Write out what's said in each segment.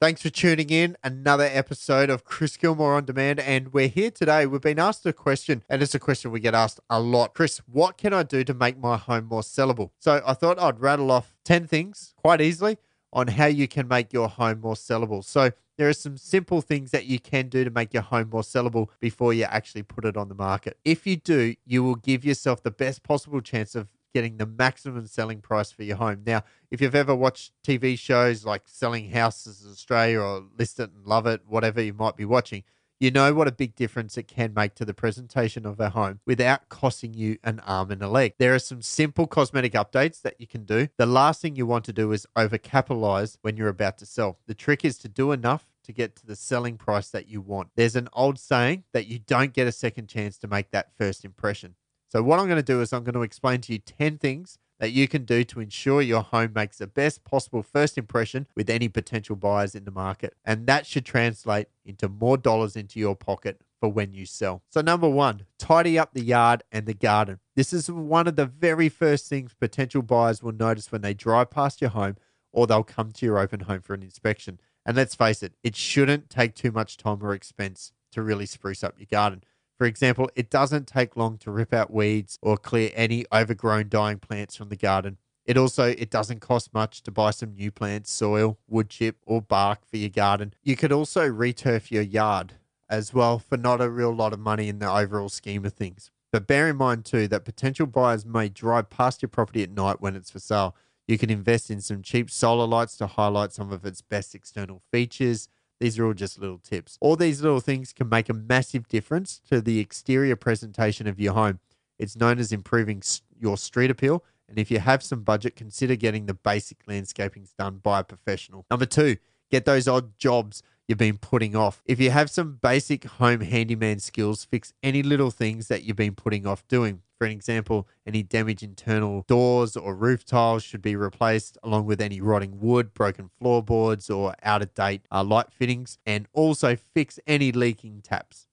Thanks for tuning in. Another episode of Chris Gilmore on Demand. And we're here today. We've been asked a question, and it's a question we get asked a lot. Chris, what can I do to make my home more sellable? So I thought I'd rattle off 10 things quite easily on how you can make your home more sellable. So there are some simple things that you can do to make your home more sellable before you actually put it on the market. If you do, you will give yourself the best possible chance of getting the maximum selling price for your home. Now, if you've ever watched TV shows like Selling Houses in Australia or List It and Love It, whatever you might be watching, you know what a big difference it can make to the presentation of a home without costing you an arm and a leg. There are some simple cosmetic updates that you can do. The last thing you want to do is overcapitalize when you're about to sell. The trick is to do enough to get to the selling price that you want. There's an old saying that you don't get a second chance to make that first impression. So, what I'm going to do is I'm going to explain to you 10 things that you can do to ensure your home makes the best possible first impression with any potential buyers in the market. And that should translate into more dollars into your pocket for when you sell. So, number one, tidy up the yard and the garden. This is one of the very first things potential buyers will notice when they drive past your home or they'll come to your open home for an inspection. And let's face it, it shouldn't take too much time or expense to really spruce up your garden. For example, it doesn't take long to rip out weeds or clear any overgrown dying plants from the garden. It also it doesn't cost much to buy some new plants, soil, wood chip, or bark for your garden. You could also returf your yard as well for not a real lot of money in the overall scheme of things. But bear in mind too that potential buyers may drive past your property at night when it's for sale. You can invest in some cheap solar lights to highlight some of its best external features. These are all just little tips. All these little things can make a massive difference to the exterior presentation of your home. It's known as improving your street appeal. And if you have some budget, consider getting the basic landscapings done by a professional. Number two, get those odd jobs you've been putting off. If you have some basic home handyman skills, fix any little things that you've been putting off doing. For an example, any damaged internal doors or roof tiles should be replaced, along with any rotting wood, broken floorboards, or out of date uh, light fittings, and also fix any leaking taps.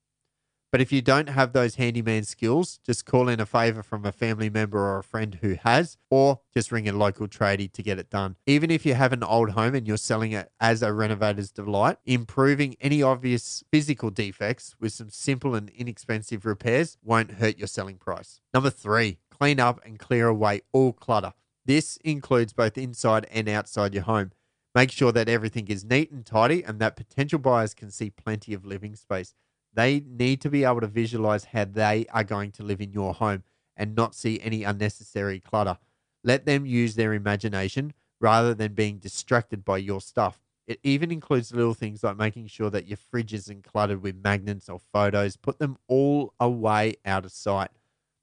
But if you don't have those handyman skills, just call in a favor from a family member or a friend who has, or just ring a local tradie to get it done. Even if you have an old home and you're selling it as a renovator's delight, improving any obvious physical defects with some simple and inexpensive repairs won't hurt your selling price. Number three, clean up and clear away all clutter. This includes both inside and outside your home. Make sure that everything is neat and tidy and that potential buyers can see plenty of living space. They need to be able to visualize how they are going to live in your home and not see any unnecessary clutter. Let them use their imagination rather than being distracted by your stuff. It even includes little things like making sure that your fridge isn't cluttered with magnets or photos. Put them all away out of sight.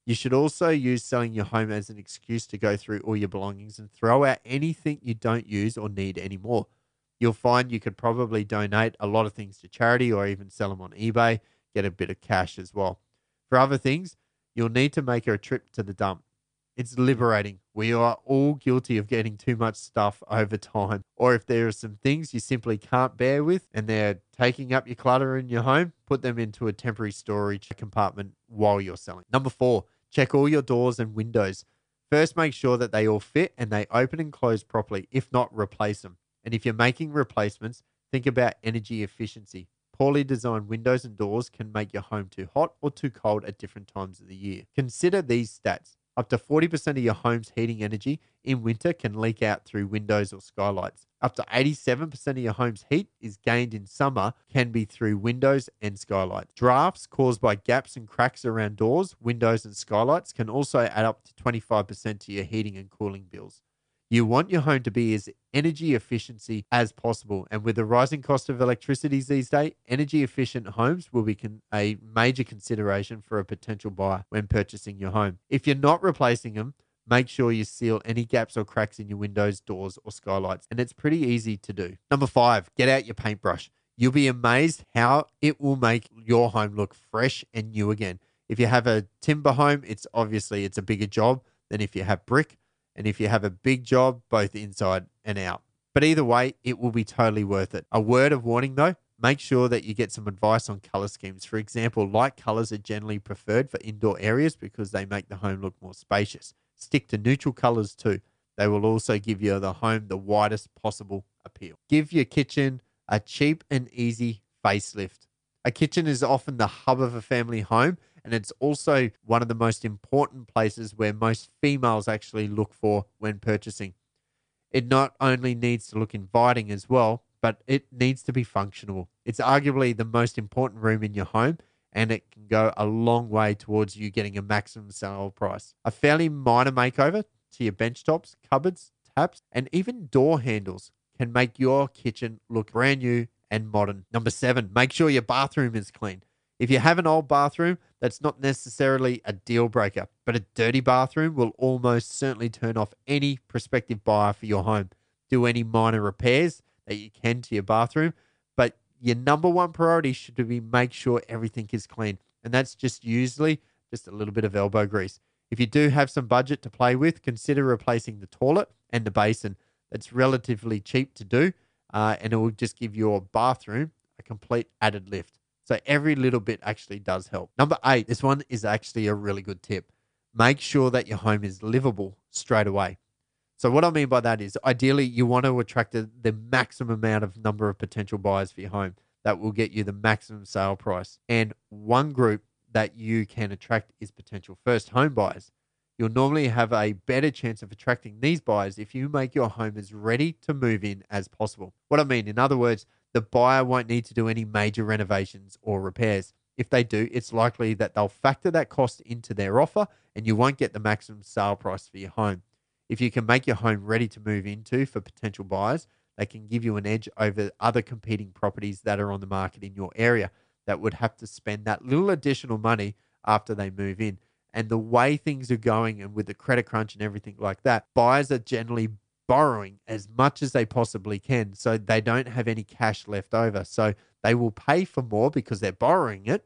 You should also use selling your home as an excuse to go through all your belongings and throw out anything you don't use or need anymore you'll find you could probably donate a lot of things to charity or even sell them on eBay, get a bit of cash as well. For other things, you'll need to make a trip to the dump. It's liberating. We are all guilty of getting too much stuff over time. Or if there are some things you simply can't bear with and they're taking up your clutter in your home, put them into a temporary storage compartment while you're selling. Number four, check all your doors and windows. First, make sure that they all fit and they open and close properly. If not, replace them. And if you're making replacements, think about energy efficiency. Poorly designed windows and doors can make your home too hot or too cold at different times of the year. Consider these stats. Up to 40% of your home's heating energy in winter can leak out through windows or skylights. Up to 87% of your home's heat is gained in summer can be through windows and skylights. Drafts caused by gaps and cracks around doors, windows, and skylights can also add up to 25% to your heating and cooling bills. You want your home to be as energy efficiency as possible. And with the rising cost of electricity these days, energy efficient homes will be con- a major consideration for a potential buyer when purchasing your home. If you're not replacing them, make sure you seal any gaps or cracks in your windows, doors, or skylights. And it's pretty easy to do. Number five, get out your paintbrush. You'll be amazed how it will make your home look fresh and new again. If you have a timber home, it's obviously it's a bigger job than if you have brick and if you have a big job, both inside and out. But either way, it will be totally worth it. A word of warning though, make sure that you get some advice on color schemes. For example, light colors are generally preferred for indoor areas because they make the home look more spacious. Stick to neutral colors too. They will also give you the home the widest possible appeal. Give your kitchen a cheap and easy facelift. A kitchen is often the hub of a family home, and it's also one of the most important places where most females actually look for when purchasing. It not only needs to look inviting as well, but it needs to be functional. It's arguably the most important room in your home, and it can go a long way towards you getting a maximum sale price. A fairly minor makeover to your bench tops, cupboards, taps, and even door handles can make your kitchen look brand new and modern. Number seven, make sure your bathroom is clean. If you have an old bathroom, that's not necessarily a deal breaker, but a dirty bathroom will almost certainly turn off any prospective buyer for your home. Do any minor repairs that you can to your bathroom, but your number one priority should be make sure everything is clean. And that's just usually just a little bit of elbow grease. If you do have some budget to play with, consider replacing the toilet and the basin. It's relatively cheap to do, uh, and it will just give your bathroom a complete added lift. So every little bit actually does help. Number eight, this one is actually a really good tip. Make sure that your home is livable straight away. So what I mean by that is ideally you want to attract the maximum amount of number of potential buyers for your home that will get you the maximum sale price. And one group that you can attract is potential first home buyers. You'll normally have a better chance of attracting these buyers if you make your home as ready to move in as possible. What I mean, in other words, the buyer won't need to do any major renovations or repairs. If they do, it's likely that they'll factor that cost into their offer and you won't get the maximum sale price for your home. If you can make your home ready to move into for potential buyers, they can give you an edge over other competing properties that are on the market in your area that would have to spend that little additional money after they move in. And the way things are going and with the credit crunch and everything like that, buyers are generally borrowing as much as they possibly can. So they don't have any cash left over. So they will pay for more because they're borrowing it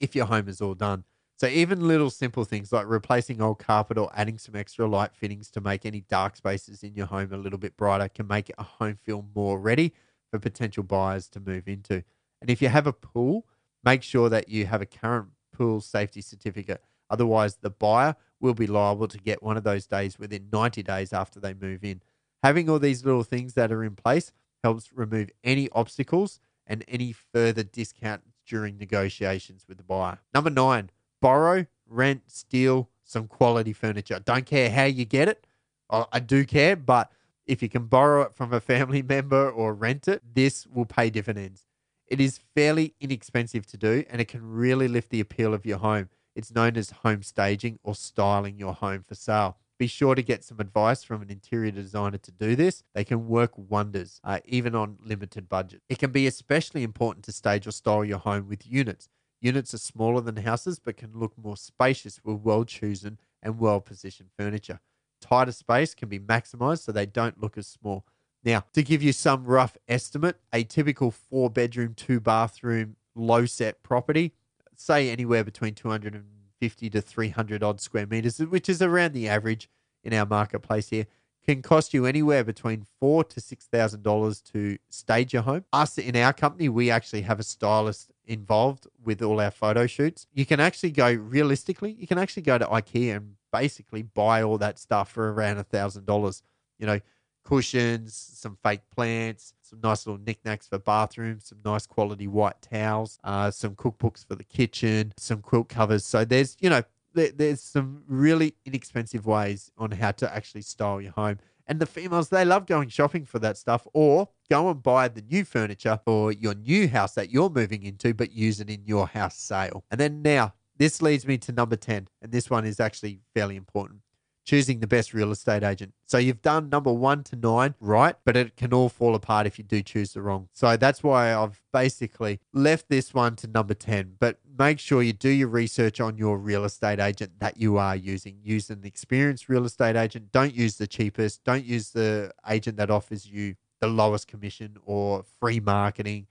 if your home is all done. So even little simple things like replacing old carpet or adding some extra light fittings to make any dark spaces in your home a little bit brighter can make a home feel more ready for potential buyers to move into. And if you have a pool, make sure that you have a current pool safety certificate. Otherwise, the buyer will be liable to get one of those days within 90 days after they move in. Having all these little things that are in place helps remove any obstacles and any further discount during negotiations with the buyer. Number nine, borrow, rent, steal some quality furniture. Don't care how you get it. I do care, but if you can borrow it from a family member or rent it, this will pay dividends. It is fairly inexpensive to do and it can really lift the appeal of your home. It's known as home staging or styling your home for sale. Be sure to get some advice from an interior designer to do this. They can work wonders, uh, even on limited budget. It can be especially important to stage or style your home with units. Units are smaller than houses but can look more spacious with well chosen and well positioned furniture. Tighter space can be maximized so they don't look as small. Now, to give you some rough estimate, a typical four bedroom, two bathroom, low set property say anywhere between 250 to 300 odd square meters, which is around the average in our marketplace here, can cost you anywhere between four to six thousand dollars to stage your home. Us in our company, we actually have a stylist involved with all our photo shoots. You can actually go realistically, you can actually go to IKEA and basically buy all that stuff for around a thousand dollars. You know, cushions, some fake plants, some nice little knickknacks for bathrooms, some nice quality white towels, uh, some cookbooks for the kitchen, some quilt covers. So there's, you know, there, there's some really inexpensive ways on how to actually style your home. And the females, they love going shopping for that stuff or go and buy the new furniture for your new house that you're moving into, but use it in your house sale. And then now, this leads me to number 10. And this one is actually fairly important choosing the best real estate agent. So you've done number one to nine right, but it can all fall apart if you do choose the wrong. So that's why I've basically left this one to number 10. But make sure you do your research on your real estate agent that you are using. Use an experienced real estate agent. Don't use the cheapest. Don't use the agent that offers you the lowest commission or free marketing.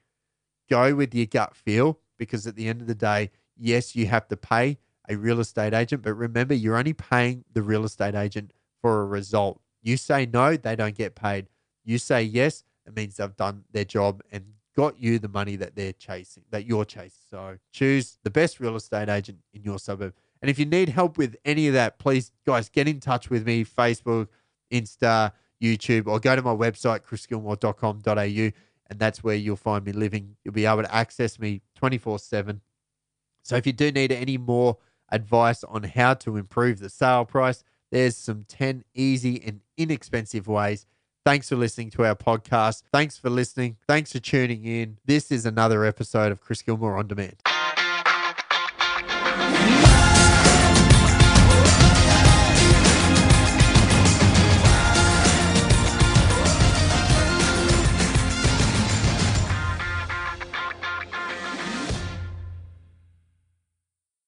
Go with your gut feel because at the end of the day, yes, you have to pay a real estate agent. But remember, you're only paying the real estate agent for a result. You say no, they don't get paid. You say yes, it means they've done their job and got you the money that they're chasing, that you're chasing. So choose the best real estate agent in your suburb. And if you need help with any of that, please, guys, get in touch with me Facebook, Insta, YouTube, or go to my website, chrisgilmore.com.au and that's where you'll find me living. You'll be able to access me 24 7. So if you do need any more advice on how to improve the sale price, there's some 10 easy and inexpensive ways. Thanks for listening to our podcast. Thanks for listening. Thanks for tuning in. This is another episode of Chris Gilmore on Demand.